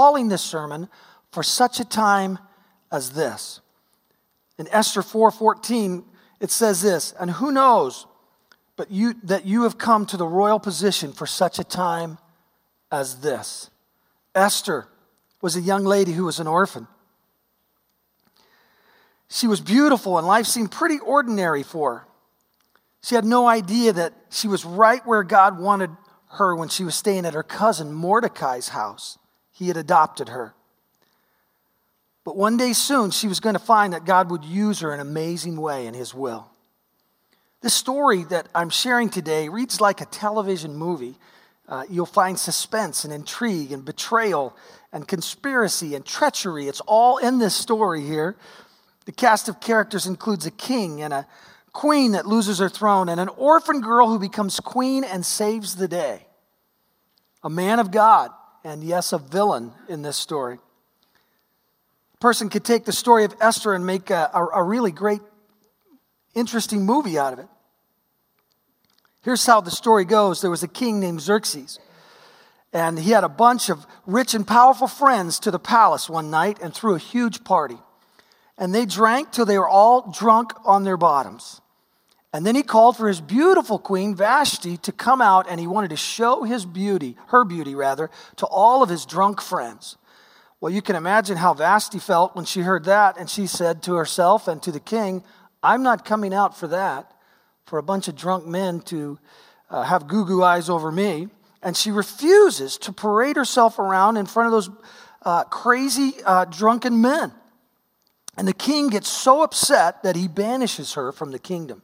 Calling this sermon for such a time as this. In Esther 4:14, it says this, and who knows but you that you have come to the royal position for such a time as this. Esther was a young lady who was an orphan. She was beautiful and life seemed pretty ordinary for her. She had no idea that she was right where God wanted her when she was staying at her cousin Mordecai's house. He had adopted her. But one day soon, she was going to find that God would use her in an amazing way in His will. This story that I'm sharing today reads like a television movie. Uh, you'll find suspense and intrigue and betrayal and conspiracy and treachery. It's all in this story here. The cast of characters includes a king and a queen that loses her throne, and an orphan girl who becomes queen and saves the day. A man of God, and yes, a villain in this story. A person could take the story of Esther and make a, a, a really great, interesting movie out of it. Here's how the story goes there was a king named Xerxes. And he had a bunch of rich and powerful friends to the palace one night and threw a huge party and they drank till they were all drunk on their bottoms. And then he called for his beautiful queen, Vashti, to come out, and he wanted to show his beauty, her beauty rather, to all of his drunk friends. Well, you can imagine how Vashti felt when she heard that, and she said to herself and to the king, I'm not coming out for that, for a bunch of drunk men to uh, have goo goo eyes over me. And she refuses to parade herself around in front of those uh, crazy uh, drunken men. And the king gets so upset that he banishes her from the kingdom.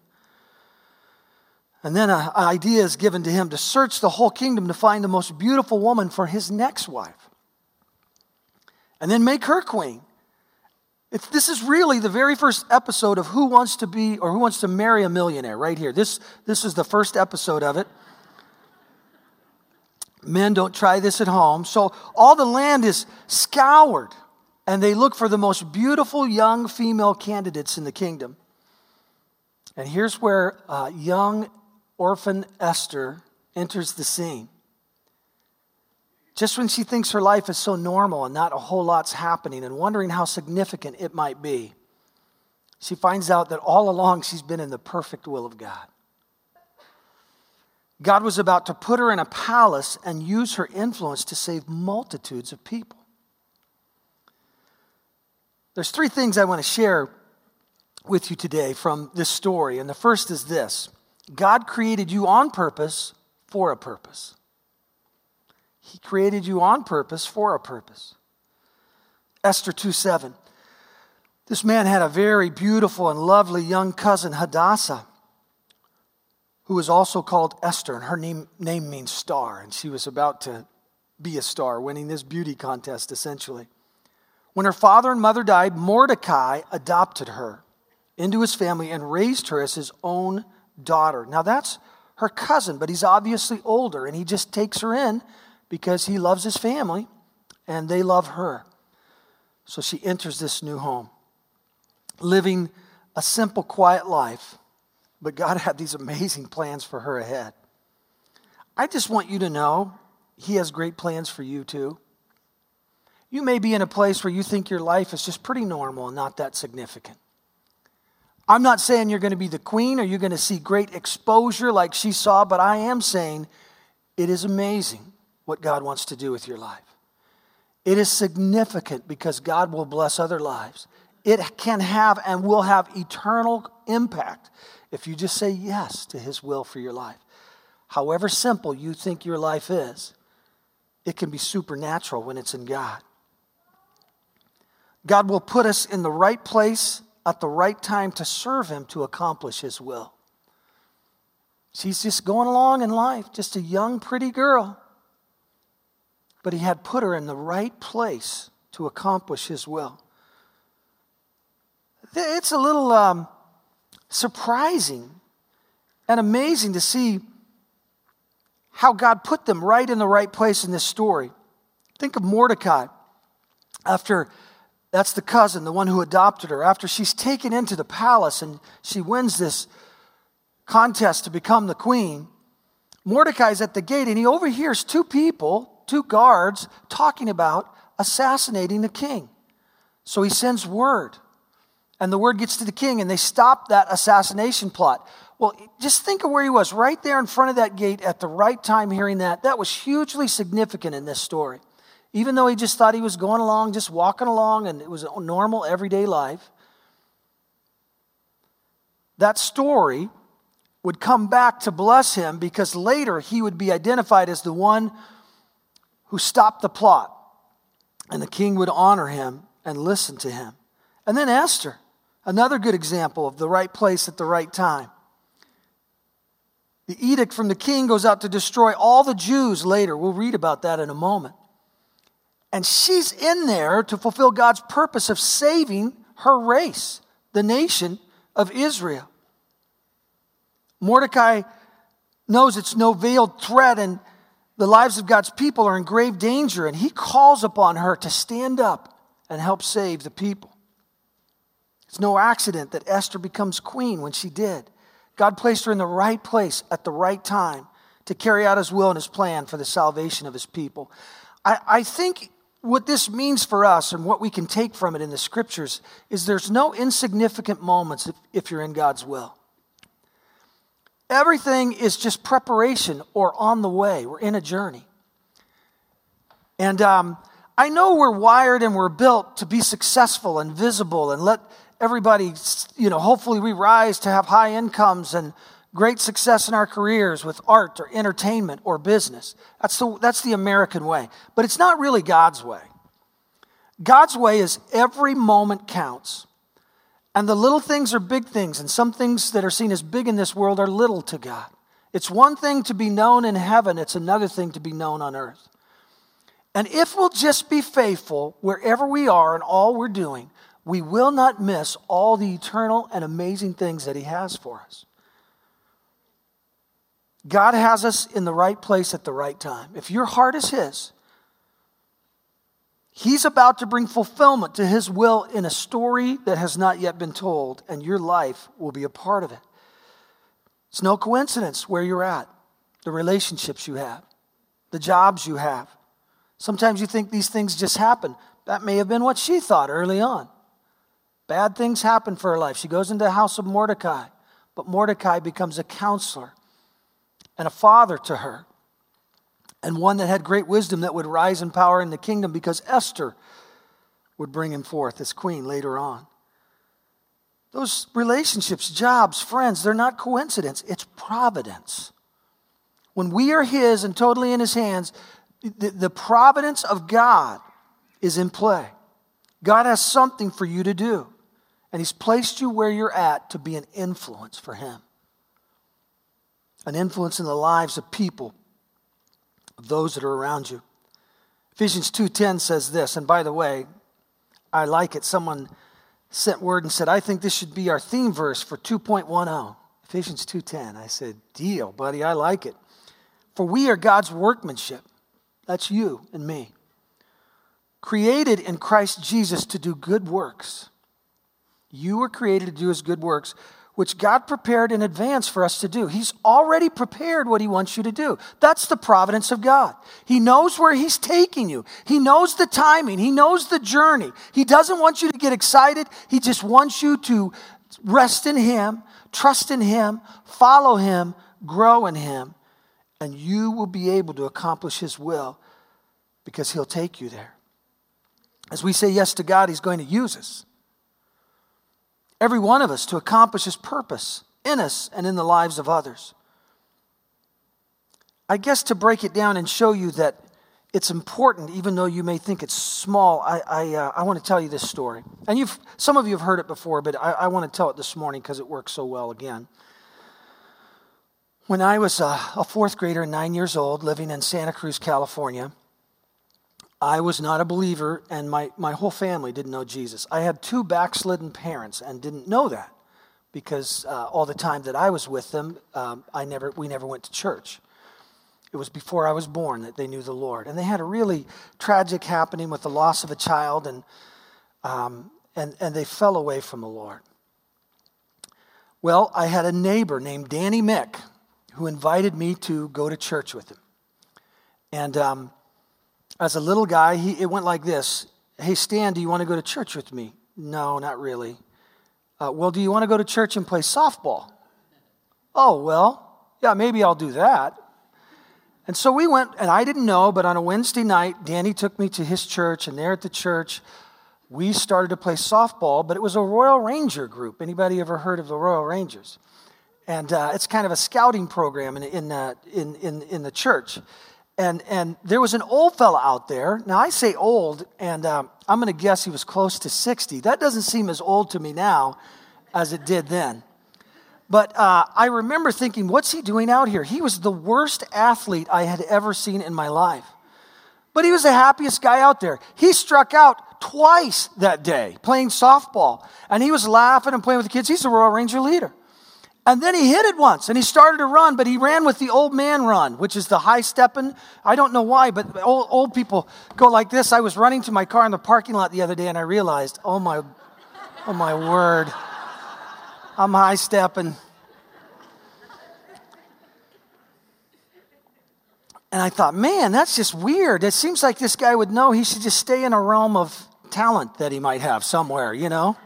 And then an idea is given to him to search the whole kingdom to find the most beautiful woman for his next wife. And then make her queen. It's, this is really the very first episode of Who Wants to Be or Who Wants to Marry a Millionaire, right here. This, this is the first episode of it. Men, don't try this at home. So all the land is scoured and they look for the most beautiful young female candidates in the kingdom. And here's where uh, young orphan Esther enters the scene. Just when she thinks her life is so normal and not a whole lot's happening and wondering how significant it might be, she finds out that all along she's been in the perfect will of God. God was about to put her in a palace and use her influence to save multitudes of people. There's three things I want to share with you today from this story. And the first is this God created you on purpose for a purpose. He created you on purpose for a purpose. Esther 2 7. This man had a very beautiful and lovely young cousin, Hadassah, who was also called Esther, and her name, name means star, and she was about to be a star, winning this beauty contest essentially. When her father and mother died, Mordecai adopted her into his family and raised her as his own daughter. Now, that's her cousin, but he's obviously older, and he just takes her in because he loves his family and they love her. So she enters this new home, living a simple, quiet life, but God had these amazing plans for her ahead. I just want you to know He has great plans for you too. You may be in a place where you think your life is just pretty normal and not that significant. I'm not saying you're going to be the queen or you're going to see great exposure like she saw, but I am saying it is amazing what God wants to do with your life. It is significant because God will bless other lives. It can have and will have eternal impact if you just say yes to His will for your life. However simple you think your life is, it can be supernatural when it's in God. God will put us in the right place at the right time to serve Him to accomplish His will. She's just going along in life, just a young, pretty girl. But He had put her in the right place to accomplish His will. It's a little um, surprising and amazing to see how God put them right in the right place in this story. Think of Mordecai. After that's the cousin, the one who adopted her. After she's taken into the palace and she wins this contest to become the queen, Mordecai's at the gate and he overhears two people two guards, talking about assassinating the king. So he sends word, and the word gets to the king, and they stop that assassination plot. Well, just think of where he was, right there in front of that gate at the right time, hearing that. That was hugely significant in this story. Even though he just thought he was going along, just walking along, and it was a normal, everyday life, that story would come back to bless him because later he would be identified as the one who stopped the plot. And the king would honor him and listen to him. And then Esther, another good example of the right place at the right time. The edict from the king goes out to destroy all the Jews later. We'll read about that in a moment. And she's in there to fulfill God's purpose of saving her race, the nation of Israel. Mordecai knows it's no veiled threat and the lives of God's people are in grave danger, and he calls upon her to stand up and help save the people. It's no accident that Esther becomes queen when she did. God placed her in the right place at the right time to carry out his will and his plan for the salvation of his people. I, I think what this means for us and what we can take from it in the scriptures is there's no insignificant moments if, if you're in God's will. Everything is just preparation or on the way. We're in a journey. And um, I know we're wired and we're built to be successful and visible and let everybody, you know, hopefully we rise to have high incomes and great success in our careers with art or entertainment or business. That's the, that's the American way. But it's not really God's way. God's way is every moment counts. And the little things are big things, and some things that are seen as big in this world are little to God. It's one thing to be known in heaven, it's another thing to be known on earth. And if we'll just be faithful wherever we are and all we're doing, we will not miss all the eternal and amazing things that He has for us. God has us in the right place at the right time. If your heart is His, He's about to bring fulfillment to his will in a story that has not yet been told, and your life will be a part of it. It's no coincidence where you're at, the relationships you have, the jobs you have. Sometimes you think these things just happen. That may have been what she thought early on. Bad things happen for her life. She goes into the house of Mordecai, but Mordecai becomes a counselor and a father to her and one that had great wisdom that would rise in power in the kingdom because Esther would bring him forth as queen later on. Those relationships, jobs, friends, they're not coincidence, it's providence. When we are His and totally in His hands, the, the providence of God is in play. God has something for you to do, and He's placed you where you're at to be an influence for Him. An influence in the lives of people of those that are around you. Ephesians 2:10 says this, and by the way, I like it. Someone sent word and said, "I think this should be our theme verse for 2.10." Ephesians 2:10. I said, "Deal, buddy. I like it." For we are God's workmanship. That's you and me. Created in Christ Jesus to do good works. You were created to do his good works, which God prepared in advance for us to do. He's already prepared what He wants you to do. That's the providence of God. He knows where He's taking you, He knows the timing, He knows the journey. He doesn't want you to get excited, He just wants you to rest in Him, trust in Him, follow Him, grow in Him, and you will be able to accomplish His will because He'll take you there. As we say yes to God, He's going to use us every one of us to accomplish his purpose in us and in the lives of others. I guess to break it down and show you that it's important, even though you may think it's small, I, I, uh, I want to tell you this story. And you've, some of you have heard it before, but I, I want to tell it this morning because it works so well again. When I was a, a fourth grader, nine years old, living in Santa Cruz, California, I was not a believer, and my, my whole family didn't know Jesus. I had two backslidden parents and didn't know that because uh, all the time that I was with them, um, I never, we never went to church. It was before I was born that they knew the Lord. And they had a really tragic happening with the loss of a child, and, um, and, and they fell away from the Lord. Well, I had a neighbor named Danny Mick who invited me to go to church with him. And um, as a little guy, he, it went like this Hey, Stan, do you want to go to church with me? No, not really. Uh, well, do you want to go to church and play softball? Oh, well, yeah, maybe I'll do that. And so we went, and I didn't know, but on a Wednesday night, Danny took me to his church, and there at the church, we started to play softball, but it was a Royal Ranger group. Anybody ever heard of the Royal Rangers? And uh, it's kind of a scouting program in, in, uh, in, in, in, the church. And, and there was an old fella out there. Now, I say old, and um, I'm going to guess he was close to 60. That doesn't seem as old to me now as it did then. But uh, I remember thinking, what's he doing out here? He was the worst athlete I had ever seen in my life. But he was the happiest guy out there. He struck out twice that day playing softball. And he was laughing and playing with the kids. He's a Royal Ranger leader. And then he hit it once and he started to run, but he ran with the old man run, which is the high stepping. I don't know why, but old, old people go like this. I was running to my car in the parking lot the other day and I realized, oh my, oh my word. I'm high stepping. And I thought, man, that's just weird. It seems like this guy would know he should just stay in a realm of talent that he might have somewhere, you know?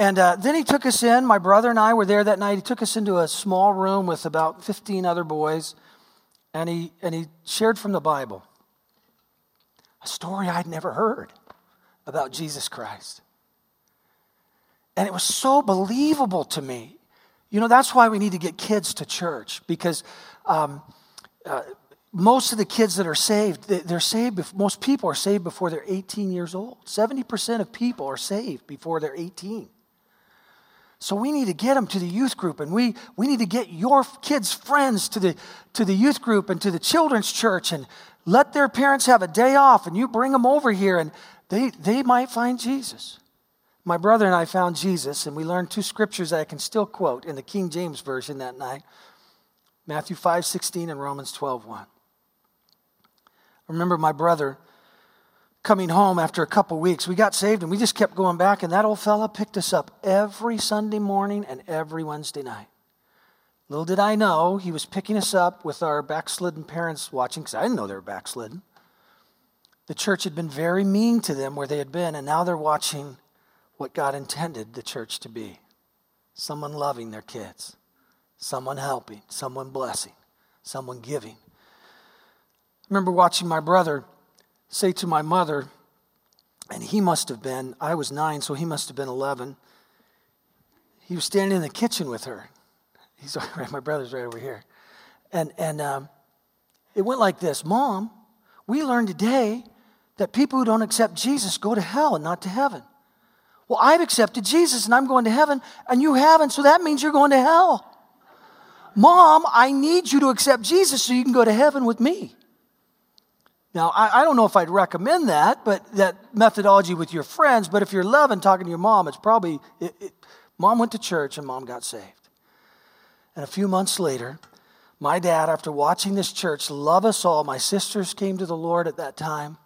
And uh, then he took us in. My brother and I were there that night. He took us into a small room with about 15 other boys, and he, and he shared from the Bible a story I'd never heard about Jesus Christ. And it was so believable to me. You know, that's why we need to get kids to church because um, uh, most of the kids that are saved, they're saved, most people are saved before they're 18 years old. 70% of people are saved before they're 18. So we need to get them to the youth group, and we, we need to get your kids' friends to the, to the youth group and to the children's church, and let their parents have a day off, and you bring them over here, and they, they might find Jesus. My brother and I found Jesus, and we learned two scriptures that I can still quote in the King James Version that night Matthew 5 16 and Romans 12 1. I remember my brother coming home after a couple weeks. We got saved and we just kept going back, and that old fella picked us up every Sunday morning and every Wednesday night. Little did I know he was picking us up with our backslidden parents watching, because I didn't know they were backslidden. The church had been very mean to them where they had been, and now they're watching what God intended the church to be someone loving their kids, someone helping, someone blessing, someone giving. I remember watching my brother say to my mother, and he must have been, I was nine, so he must have been 11. He was standing in the kitchen with her. He's right, my brother's right over here. And, and um, it went like this Mom, we learned today that people who don't accept Jesus go to hell and not to heaven. Well, I've accepted Jesus and I'm going to heaven, and you haven't, so that means you're going to hell. Mom, I need you to accept Jesus so you can go to heaven with me. Now, I, I, don't know if I'd recommend that, but that methodology with your friends, but if you're 11 talking to your mom, it's probably, it, it, mom went to church and mom got saved. And a few months later, my dad, after watching this church love us all, my sisters came to the Lord at that time.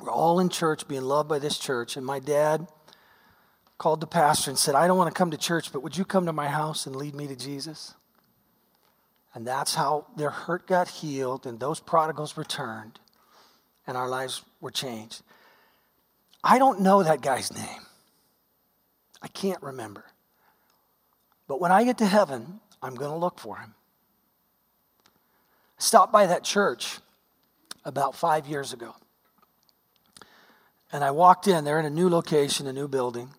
We're all in church, being loved by this church, and my dad called the pastor and said, I don't want to come to church, but would you come to my house and lead me to Jesus? And that's how their hurt got healed and those prodigals returned and our lives were changed. I don't know that guy's name. I can't remember. But when I get to heaven, I'm going to look for him. Stopped by that church about five years ago. And I walked in, they're in a new location, a new building.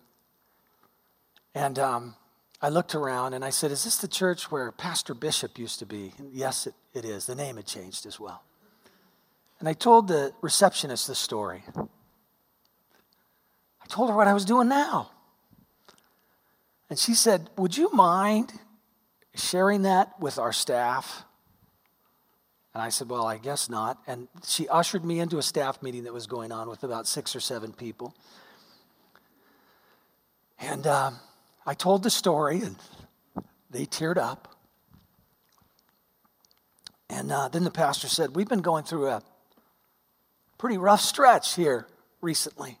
And um, I looked around and I said, Is this the church where Pastor Bishop used to be? And yes, it, it is. The name had changed as well. And I told the receptionist this story. I told her what I was doing now. And she said, Would you mind sharing that with our staff? And I said, Well, I guess not. And she ushered me into a staff meeting that was going on with about six or seven people. And um, I told the story, and they teared up. And uh, then the pastor said, We've been going through a pretty rough stretch here recently.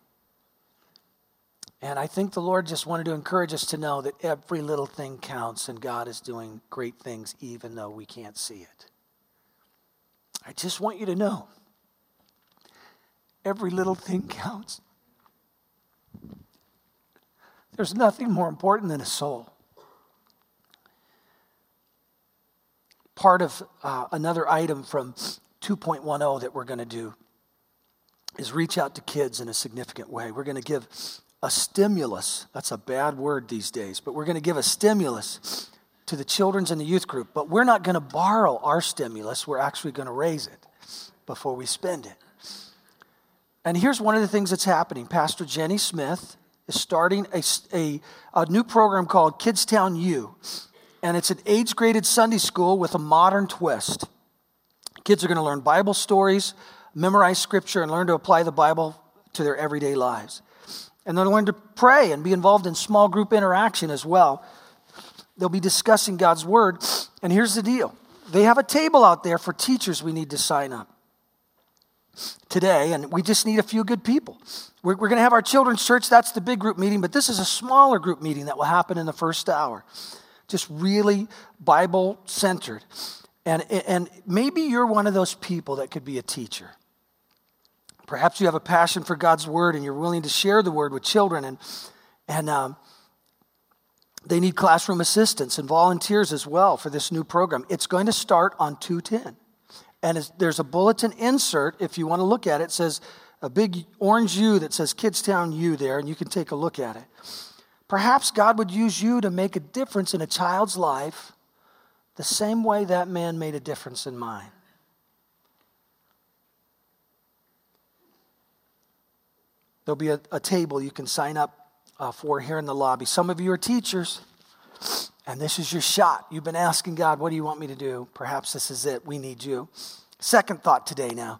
And I think the Lord just wanted to encourage us to know that every little thing counts and God is doing great things even though we can't see it. I just want you to know Every little thing counts. There's nothing more important than a soul. Part of uh, another item from 2.10 that we're going to do is reach out to kids in a significant way. We're going to give a stimulus. That's a bad word these days, but we're going to give a stimulus to the children's and the youth group. But we're not going to borrow our stimulus, we're actually going to raise it before we spend it. And here's one of the things that's happening Pastor Jenny Smith is starting a, a, a new program called Kidstown U. And it's an age graded Sunday school with a modern twist. Kids are going to learn Bible stories, memorize scripture, and learn to apply the Bible to their everyday lives. And they'll learn to pray and be involved in small group interaction as well. They'll be discussing God's word. And here's the deal they have a table out there for teachers we need to sign up today, and we just need a few good people. We're, we're going to have our children's church, that's the big group meeting, but this is a smaller group meeting that will happen in the first hour. Just really Bible centered. And, and maybe you're one of those people that could be a teacher. Perhaps you have a passion for God's word and you're willing to share the word with children, and, and um, they need classroom assistants and volunteers as well for this new program. It's going to start on 210. And there's a bulletin insert, if you want to look at it, it says a big orange U that says Kidstown U there, and you can take a look at it. Perhaps God would use you to make a difference in a child's life the same way that man made a difference in mine. There'll be a, a table you can sign up uh, for here in the lobby. Some of you are teachers, and this is your shot. You've been asking God, What do you want me to do? Perhaps this is it. We need you. Second thought today now,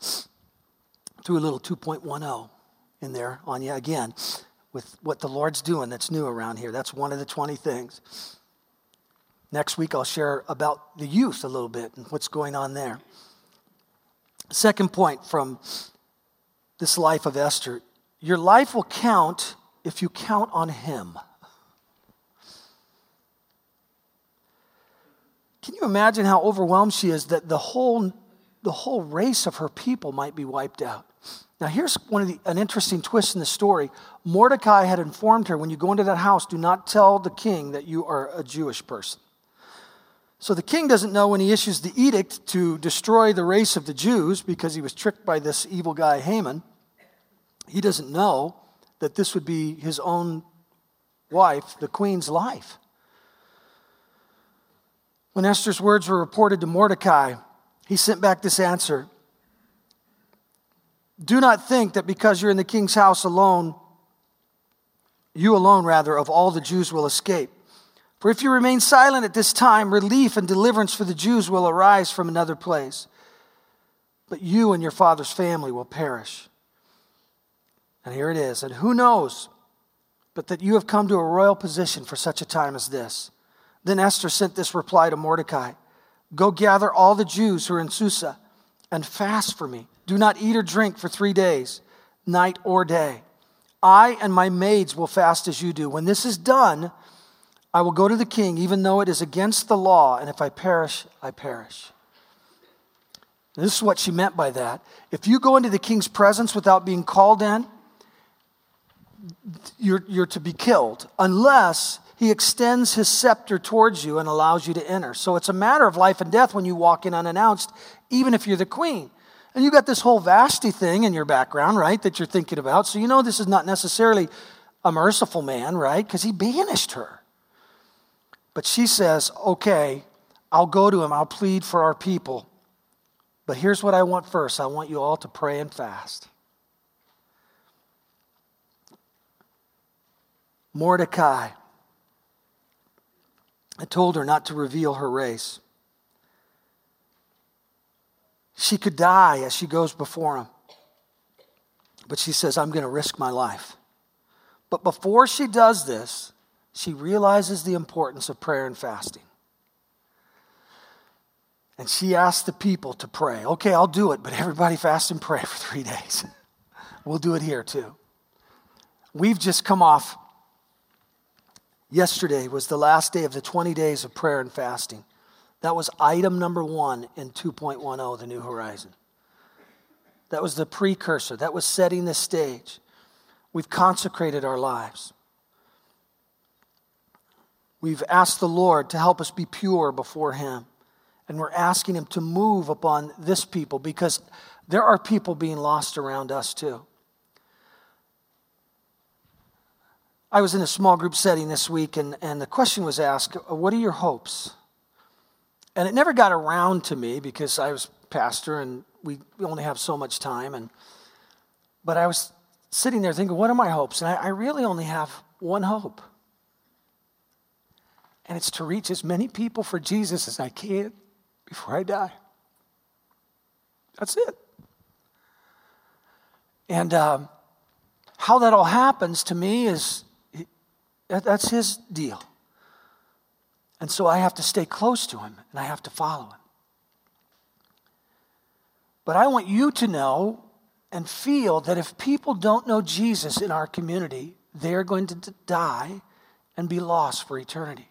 threw a little 2.10 in there on you again with what the Lord's doing that's new around here. That's one of the 20 things. Next week, I'll share about the youth a little bit and what's going on there. Second point from this life of Esther your life will count if you count on Him. Can you imagine how overwhelmed she is that the whole, the whole race of her people might be wiped out? Now, here's one of the, an interesting twist in the story. Mordecai had informed her when you go into that house, do not tell the king that you are a Jewish person. So the king doesn't know when he issues the edict to destroy the race of the Jews because he was tricked by this evil guy, Haman. He doesn't know that this would be his own wife, the queen's life. When Esther's words were reported to Mordecai, he sent back this answer Do not think that because you're in the king's house alone, you alone, rather, of all the Jews will escape. For if you remain silent at this time, relief and deliverance for the Jews will arise from another place. But you and your father's family will perish. And here it is. And who knows but that you have come to a royal position for such a time as this? Then Esther sent this reply to Mordecai Go gather all the Jews who are in Susa and fast for me. Do not eat or drink for three days, night or day. I and my maids will fast as you do. When this is done, I will go to the king, even though it is against the law, and if I perish, I perish. This is what she meant by that. If you go into the king's presence without being called in, you're, you're to be killed unless he extends his scepter towards you and allows you to enter. So it's a matter of life and death when you walk in unannounced, even if you're the queen. And you got this whole Vashti thing in your background, right, that you're thinking about. So you know this is not necessarily a merciful man, right, because he banished her. But she says, okay, I'll go to him, I'll plead for our people. But here's what I want first I want you all to pray and fast. Mordecai. I told her not to reveal her race. She could die as she goes before him. But she says, I'm going to risk my life. But before she does this, she realizes the importance of prayer and fasting. And she asks the people to pray. Okay, I'll do it, but everybody fast and pray for three days. we'll do it here too. We've just come off, yesterday was the last day of the 20 days of prayer and fasting. That was item number one in 2.10, the New Horizon. That was the precursor, that was setting the stage. We've consecrated our lives. We've asked the Lord to help us be pure before Him. And we're asking Him to move upon this people because there are people being lost around us too. I was in a small group setting this week, and, and the question was asked What are your hopes? And it never got around to me because I was pastor and we only have so much time. And, but I was sitting there thinking, What are my hopes? And I, I really only have one hope. And it's to reach as many people for Jesus as I can before I die. That's it. And um, how that all happens to me is that's his deal. And so I have to stay close to him and I have to follow him. But I want you to know and feel that if people don't know Jesus in our community, they're going to die and be lost for eternity.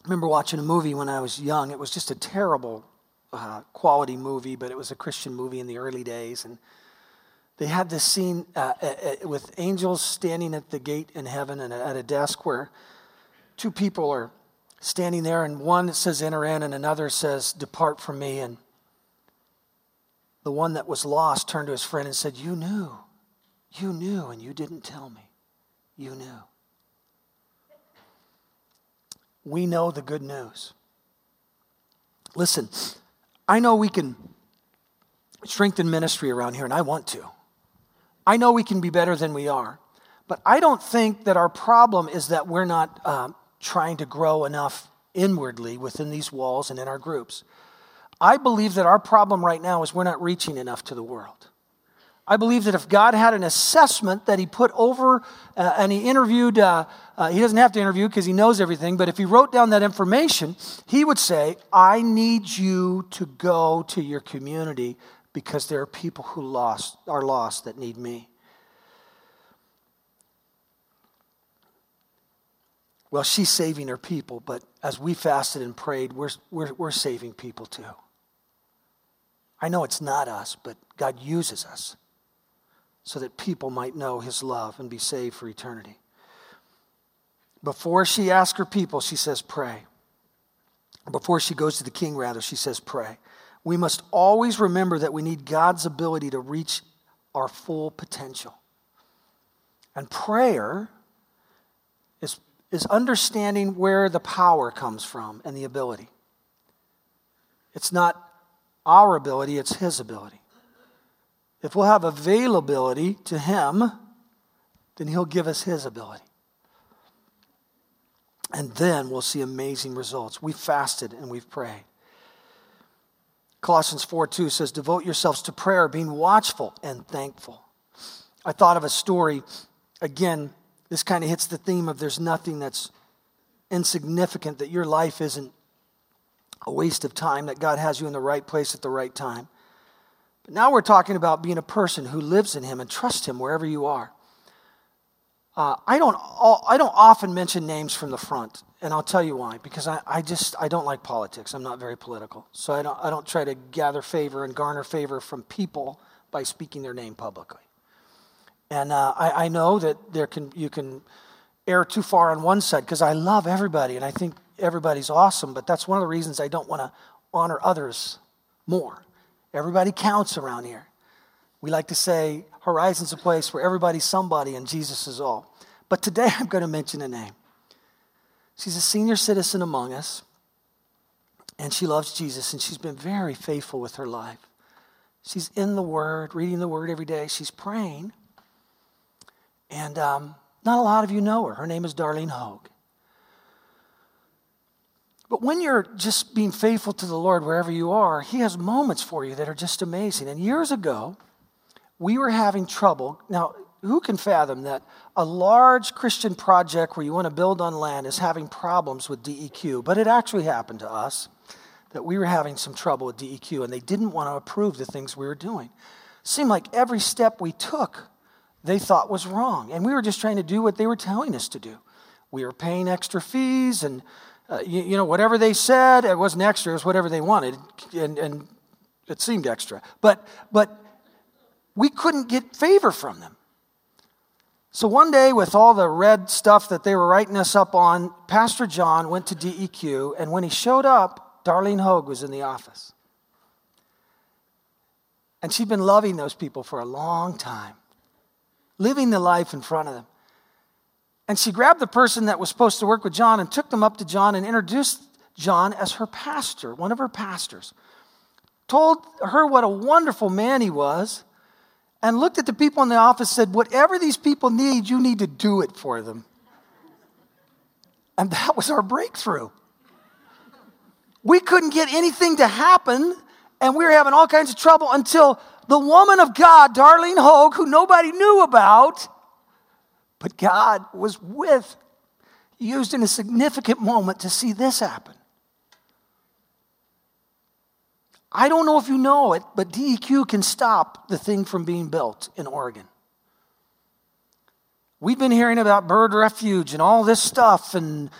I remember watching a movie when I was young. It was just a terrible uh, quality movie, but it was a Christian movie in the early days. And they had this scene uh, uh, uh, with angels standing at the gate in heaven and at a desk where two people are standing there, and one says, Enter in, and another says, Depart from me. And the one that was lost turned to his friend and said, You knew. You knew, and you didn't tell me. You knew. We know the good news. Listen, I know we can strengthen ministry around here, and I want to. I know we can be better than we are, but I don't think that our problem is that we're not uh, trying to grow enough inwardly within these walls and in our groups. I believe that our problem right now is we're not reaching enough to the world. I believe that if God had an assessment that He put over uh, and He interviewed, uh, uh, He doesn't have to interview because He knows everything, but if He wrote down that information, He would say, I need you to go to your community because there are people who lost, are lost that need me. Well, she's saving her people, but as we fasted and prayed, we're, we're, we're saving people too. I know it's not us, but God uses us so that people might know his love and be saved for eternity. Before she asks her people, she says, Pray. Before she goes to the king, rather, she says, Pray we must always remember that we need God's ability to reach our full potential. And prayer is, is understanding where the power comes from and the ability. It's not our ability, it's His ability. If we'll have availability to Him, then He'll give us His ability. And then we'll see amazing results. We fasted and we've prayed. Colossians 4 2 says, Devote yourselves to prayer, being watchful and thankful. I thought of a story. Again, this kind of hits the theme of there's nothing that's insignificant, that your life isn't a waste of time, that God has you in the right place at the right time. But now we're talking about being a person who lives in Him and trust Him wherever you are. Uh, I, don't, I don't often mention names from the front. And I'll tell you why. Because I, I just, I don't like politics. I'm not very political. So I don't, I don't try to gather favor and garner favor from people by speaking their name publicly. And uh, I, I know that there can, you can err too far on one side because I love everybody and I think everybody's awesome, but that's one of the reasons I don't want to honor others more. Everybody counts around here. We like to say Horizon's a place where everybody's somebody and Jesus is all. But today I'm going to mention a name. She's a senior citizen among us, and she loves Jesus, and she's been very faithful with her life. She's in the Word, reading the Word every day. She's praying. And um, not a lot of you know her. Her name is Darlene Hogue. But when you're just being faithful to the Lord wherever you are, He has moments for you that are just amazing. And years ago, we were having trouble. Now, who can fathom that a large Christian project where you want to build on land is having problems with DEQ? But it actually happened to us that we were having some trouble with DEQ and they didn't want to approve the things we were doing. Seemed like every step we took, they thought was wrong. And we were just trying to do what they were telling us to do. We were paying extra fees and, uh, you, you, know, whatever they said, it wasn't extra, it was whatever they wanted. And, and It seemed extra. But, but we couldn't get favor from them. So one day, with all the red stuff that they were writing us up on, Pastor John went to DEQ, and when he showed up, Darlene Hogue was in the office. And she'd been loving those people for a long time, living the life in front of them. And she grabbed the person that was supposed to work with John and took them up to John and introduced John as her pastor, one of her pastors. Told her what a wonderful man he was and looked at the people in the office said, Whatever these people need, you need to do it for them. And that was our breakthrough. We couldn't get anything to happen, and we were having all kinds of trouble until the woman of God, Darlene Hogue, who nobody knew about, but God was with, used in a significant moment to see this happen. I don't know if you know it, but DEQ can stop the thing from being built in Oregon. We've been hearing about bird refuge and all this stuff, and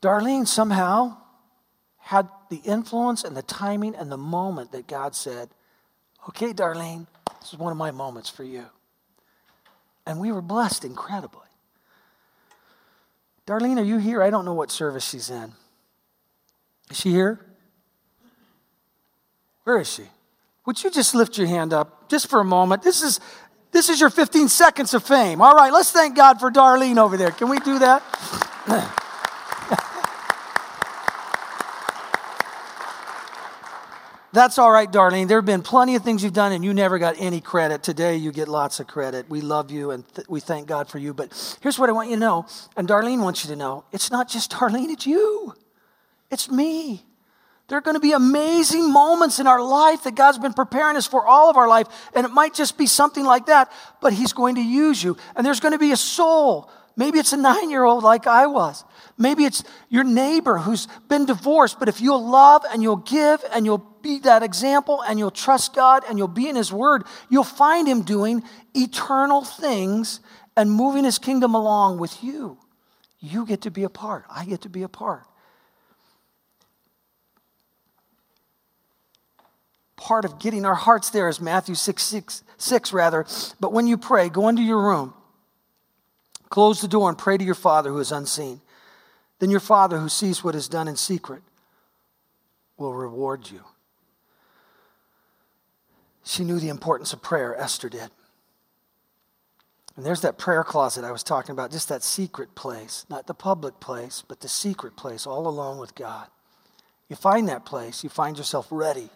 Darlene somehow had the influence and the timing and the moment that God said, Okay, Darlene, this is one of my moments for you. And we were blessed incredibly. Darlene, are you here? I don't know what service she's in. Is she here? Where is she? Would you just lift your hand up just for a moment? This is this is your 15 seconds of fame. All right, let's thank God for Darlene over there. Can we do that? That's all right, Darlene. There have been plenty of things you've done, and you never got any credit. Today, you get lots of credit. We love you, and th- we thank God for you. But here's what I want you to know, and Darlene wants you to know it's not just Darlene, it's you, it's me. There are going to be amazing moments in our life that God's been preparing us for all of our life. And it might just be something like that, but He's going to use you. And there's going to be a soul. Maybe it's a nine year old like I was. Maybe it's your neighbor who's been divorced. But if you'll love and you'll give and you'll be that example and you'll trust God and you'll be in His Word, you'll find Him doing eternal things and moving His kingdom along with you. You get to be a part. I get to be a part. Part of getting our hearts there is Matthew 6, 6, 6 rather. But when you pray, go into your room, close the door, and pray to your Father who is unseen. Then your Father who sees what is done in secret will reward you. She knew the importance of prayer, Esther did. And there's that prayer closet I was talking about, just that secret place, not the public place, but the secret place, all alone with God. You find that place, you find yourself ready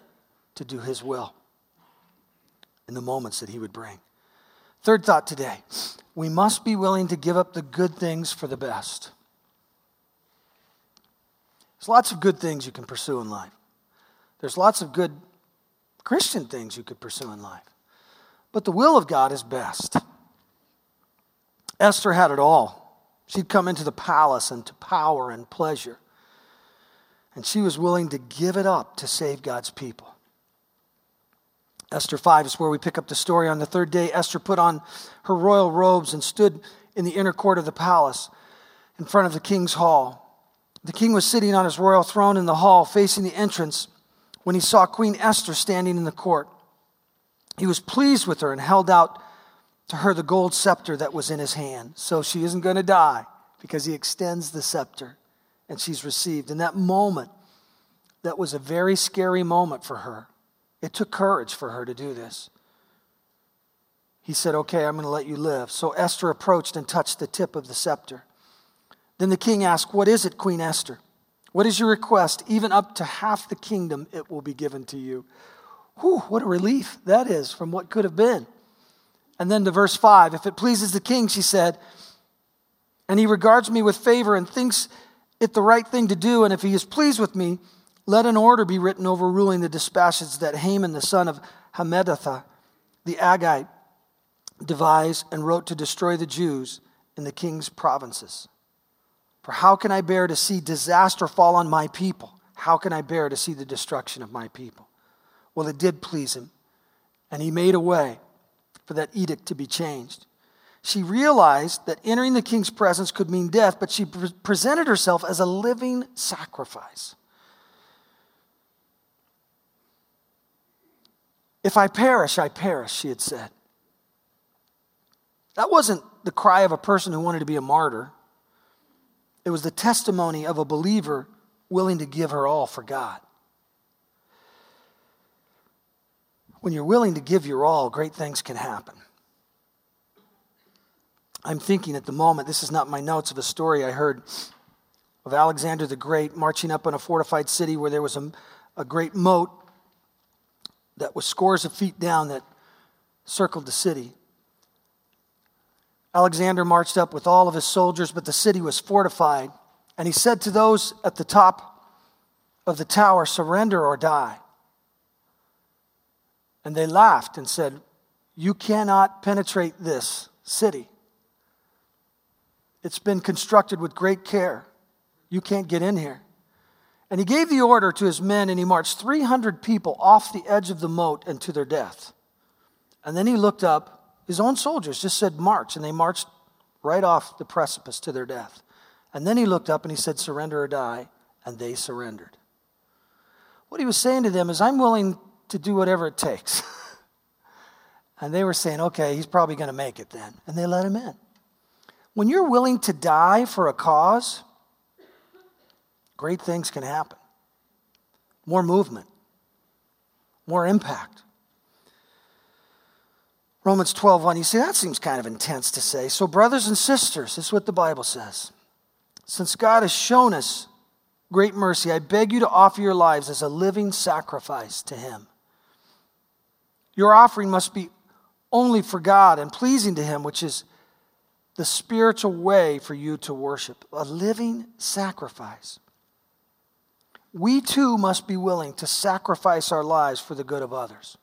to do His will in the moments that He would bring. Third thought today we must be willing to give up the good things for the best. There's lots of good things you can pursue in life, there's lots of good Christian things you could pursue in life. But the will of God is best. Esther had it all. She'd come into the palace and to power and pleasure. And she was willing to give it up to save God's people. Esther 5 is where we pick up the story. On the third day, Esther put on her royal robes and stood in the inner court of the palace in front of the king's hall. The king was sitting on his royal throne in the hall facing the entrance when he saw Queen Esther standing in the court. He was pleased with her and held out to her the gold scepter that was in his hand. So she isn't going to die because he extends the scepter and she's received. In that moment, that was a very scary moment for her. It took courage for her to do this. He said, Okay, I'm going to let you live. So Esther approached and touched the tip of the scepter. Then the king asked, What is it, Queen Esther? What is your request? Even up to half the kingdom, it will be given to you. Whew, what a relief that is from what could have been. And then to verse 5 If it pleases the king, she said, and he regards me with favor and thinks it the right thing to do, and if he is pleased with me, let an order be written overruling the dispatches that Haman, the son of Hammedatha, the Agagite, devised and wrote to destroy the Jews in the king's provinces. For how can I bear to see disaster fall on my people? How can I bear to see the destruction of my people? Well, it did please him, and he made a way for that edict to be changed. She realized that entering the king's presence could mean death, but she pre- presented herself as a living sacrifice. If I perish, I perish, she had said. That wasn't the cry of a person who wanted to be a martyr. It was the testimony of a believer willing to give her all for God. When you're willing to give your all, great things can happen. I'm thinking at the moment, this is not my notes of a story I heard of Alexander the Great marching up on a fortified city where there was a, a great moat that was scores of feet down that circled the city. Alexander marched up with all of his soldiers, but the city was fortified. And he said to those at the top of the tower, Surrender or die. And they laughed and said, You cannot penetrate this city. It's been constructed with great care. You can't get in here. And he gave the order to his men, and he marched 300 people off the edge of the moat and to their death. And then he looked up. His own soldiers just said, March. And they marched right off the precipice to their death. And then he looked up and he said, Surrender or die. And they surrendered. What he was saying to them is, I'm willing to do whatever it takes. and they were saying, Okay, he's probably going to make it then. And they let him in. When you're willing to die for a cause, great things can happen. More movement, more impact. Romans 12, 1, you see, that seems kind of intense to say. So, brothers and sisters, this is what the Bible says. Since God has shown us great mercy, I beg you to offer your lives as a living sacrifice to Him. Your offering must be only for God and pleasing to Him, which is the spiritual way for you to worship, a living sacrifice we too must be willing to sacrifice our lives for the good of others.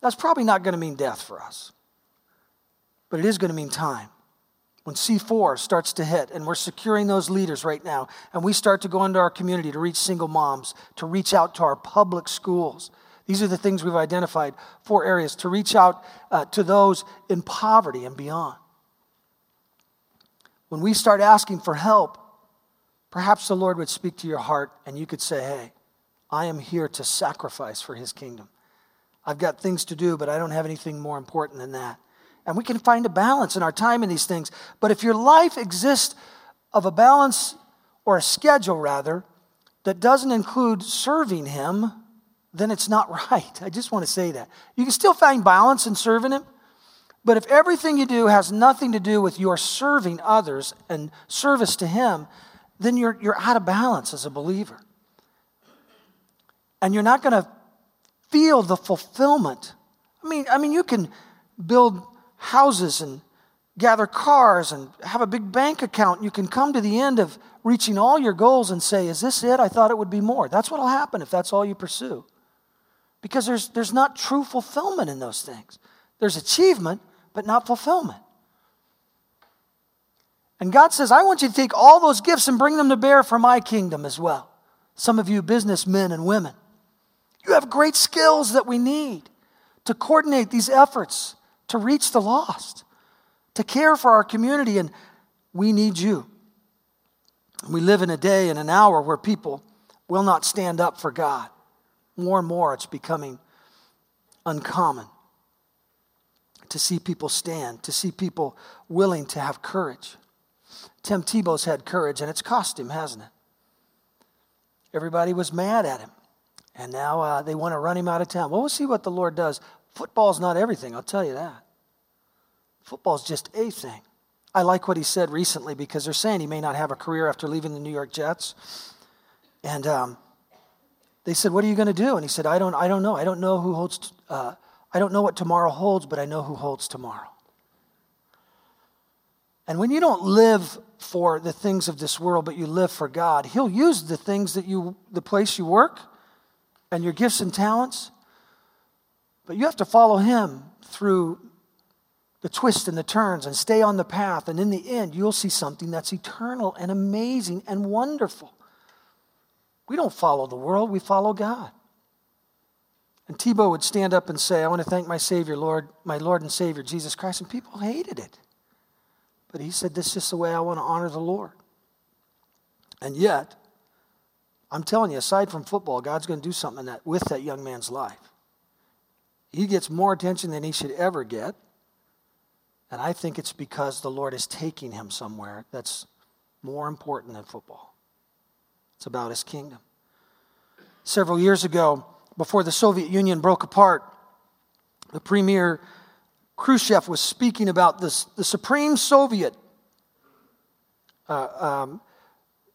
That's probably not going to mean death for us, but it is going to mean time. When C4 starts to hit, and we're securing those leaders right now, and we start to go into our community to reach single moms, to reach out to our public schools. These are the things we've identified four areas to reach out uh, to those in poverty and beyond. When we start asking for help, Perhaps the Lord would speak to your heart and you could say, Hey, I am here to sacrifice for his kingdom. I've got things to do, but I don't have anything more important than that. And we can find a balance in our time in these things. But if your life exists of a balance or a schedule, rather, that doesn't include serving him, then it's not right. I just want to say that. You can still find balance in serving him, but if everything you do has nothing to do with your serving others and service to him, then you're, you're out of balance as a believer. And you're not going to feel the fulfillment. I mean, I mean, you can build houses and gather cars and have a big bank account. You can come to the end of reaching all your goals and say, Is this it? I thought it would be more. That's what will happen if that's all you pursue. Because there's, there's not true fulfillment in those things. There's achievement, but not fulfillment. And God says, I want you to take all those gifts and bring them to bear for my kingdom as well. Some of you businessmen and women, you have great skills that we need to coordinate these efforts to reach the lost, to care for our community, and we need you. We live in a day and an hour where people will not stand up for God. More and more, it's becoming uncommon to see people stand, to see people willing to have courage. Tim Tebow's had courage, and it's cost him, hasn't it? Everybody was mad at him, and now uh, they want to run him out of town. Well, we'll see what the Lord does. Football's not everything, I'll tell you that. Football's just a thing. I like what he said recently because they're saying he may not have a career after leaving the New York Jets. And um, they said, "What are you going to do?" And he said, "I don't. I don't know. I don't know who holds. Uh, I don't know what tomorrow holds, but I know who holds tomorrow." And when you don't live for the things of this world, but you live for God, He'll use the things that you, the place you work, and your gifts and talents. But you have to follow Him through the twists and the turns and stay on the path. And in the end, you'll see something that's eternal and amazing and wonderful. We don't follow the world, we follow God. And Tebow would stand up and say, I want to thank my Savior, Lord, my Lord and Savior, Jesus Christ. And people hated it. But he said, This is the way I want to honor the Lord. And yet, I'm telling you, aside from football, God's going to do something that, with that young man's life. he gets more attention than he should ever get. And I think it's because the Lord is taking him somewhere that's more important than football. It's about his kingdom. Several years ago, before the Soviet Union broke apart, the premier Khrushchev was speaking about this, the Supreme Soviet. Uh, um,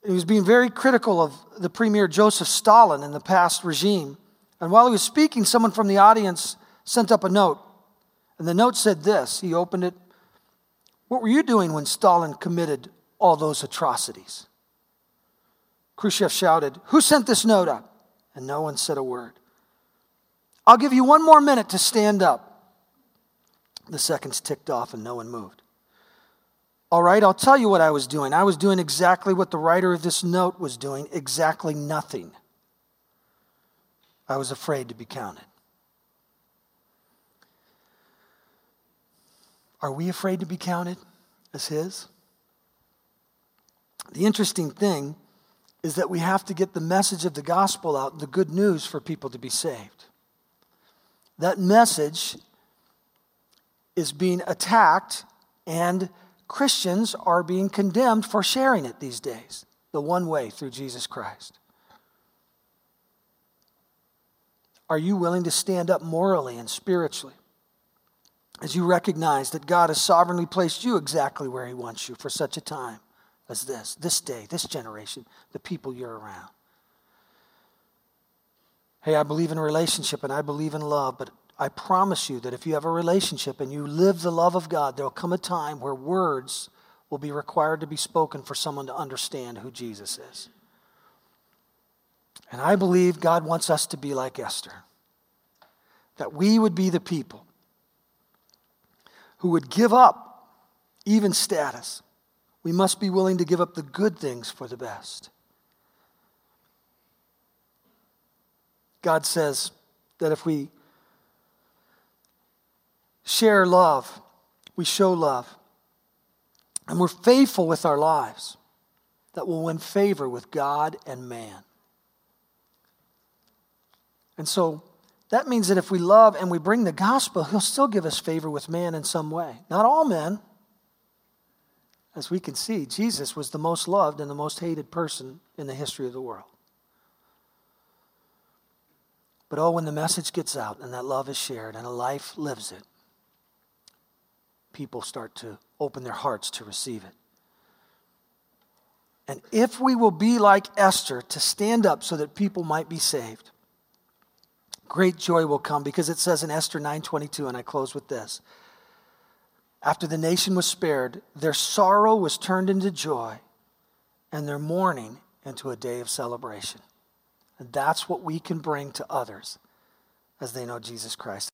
he was being very critical of the premier Joseph Stalin in the past regime. And while he was speaking, someone from the audience sent up a note. And the note said this he opened it. What were you doing when Stalin committed all those atrocities? Khrushchev shouted, Who sent this note up? And no one said a word. I'll give you one more minute to stand up. The seconds ticked off and no one moved. All right, I'll tell you what I was doing. I was doing exactly what the writer of this note was doing exactly nothing. I was afraid to be counted. Are we afraid to be counted as His? The interesting thing is that we have to get the message of the gospel out, the good news for people to be saved. That message is being attacked, and Christians are being condemned for sharing it these days, the one way through Jesus Christ. Are you willing to stand up morally and spiritually as you recognize that God has sovereignly placed you exactly where He wants you for such a time as this, this day, this generation, the people you're around? Hey, I believe in relationship and I believe in love, but I promise you that if you have a relationship and you live the love of God, there will come a time where words will be required to be spoken for someone to understand who Jesus is. And I believe God wants us to be like Esther, that we would be the people who would give up even status. We must be willing to give up the good things for the best. God says that if we share love, we show love, and we're faithful with our lives, that will win favor with God and man. And so that means that if we love and we bring the gospel, He'll still give us favor with man in some way. Not all men. As we can see, Jesus was the most loved and the most hated person in the history of the world. But oh, when the message gets out and that love is shared and a life lives it, people start to open their hearts to receive it. And if we will be like Esther to stand up so that people might be saved, great joy will come because it says in Esther 9:22 and I close with this. After the nation was spared, their sorrow was turned into joy and their mourning into a day of celebration. And that's what we can bring to others as they know Jesus Christ.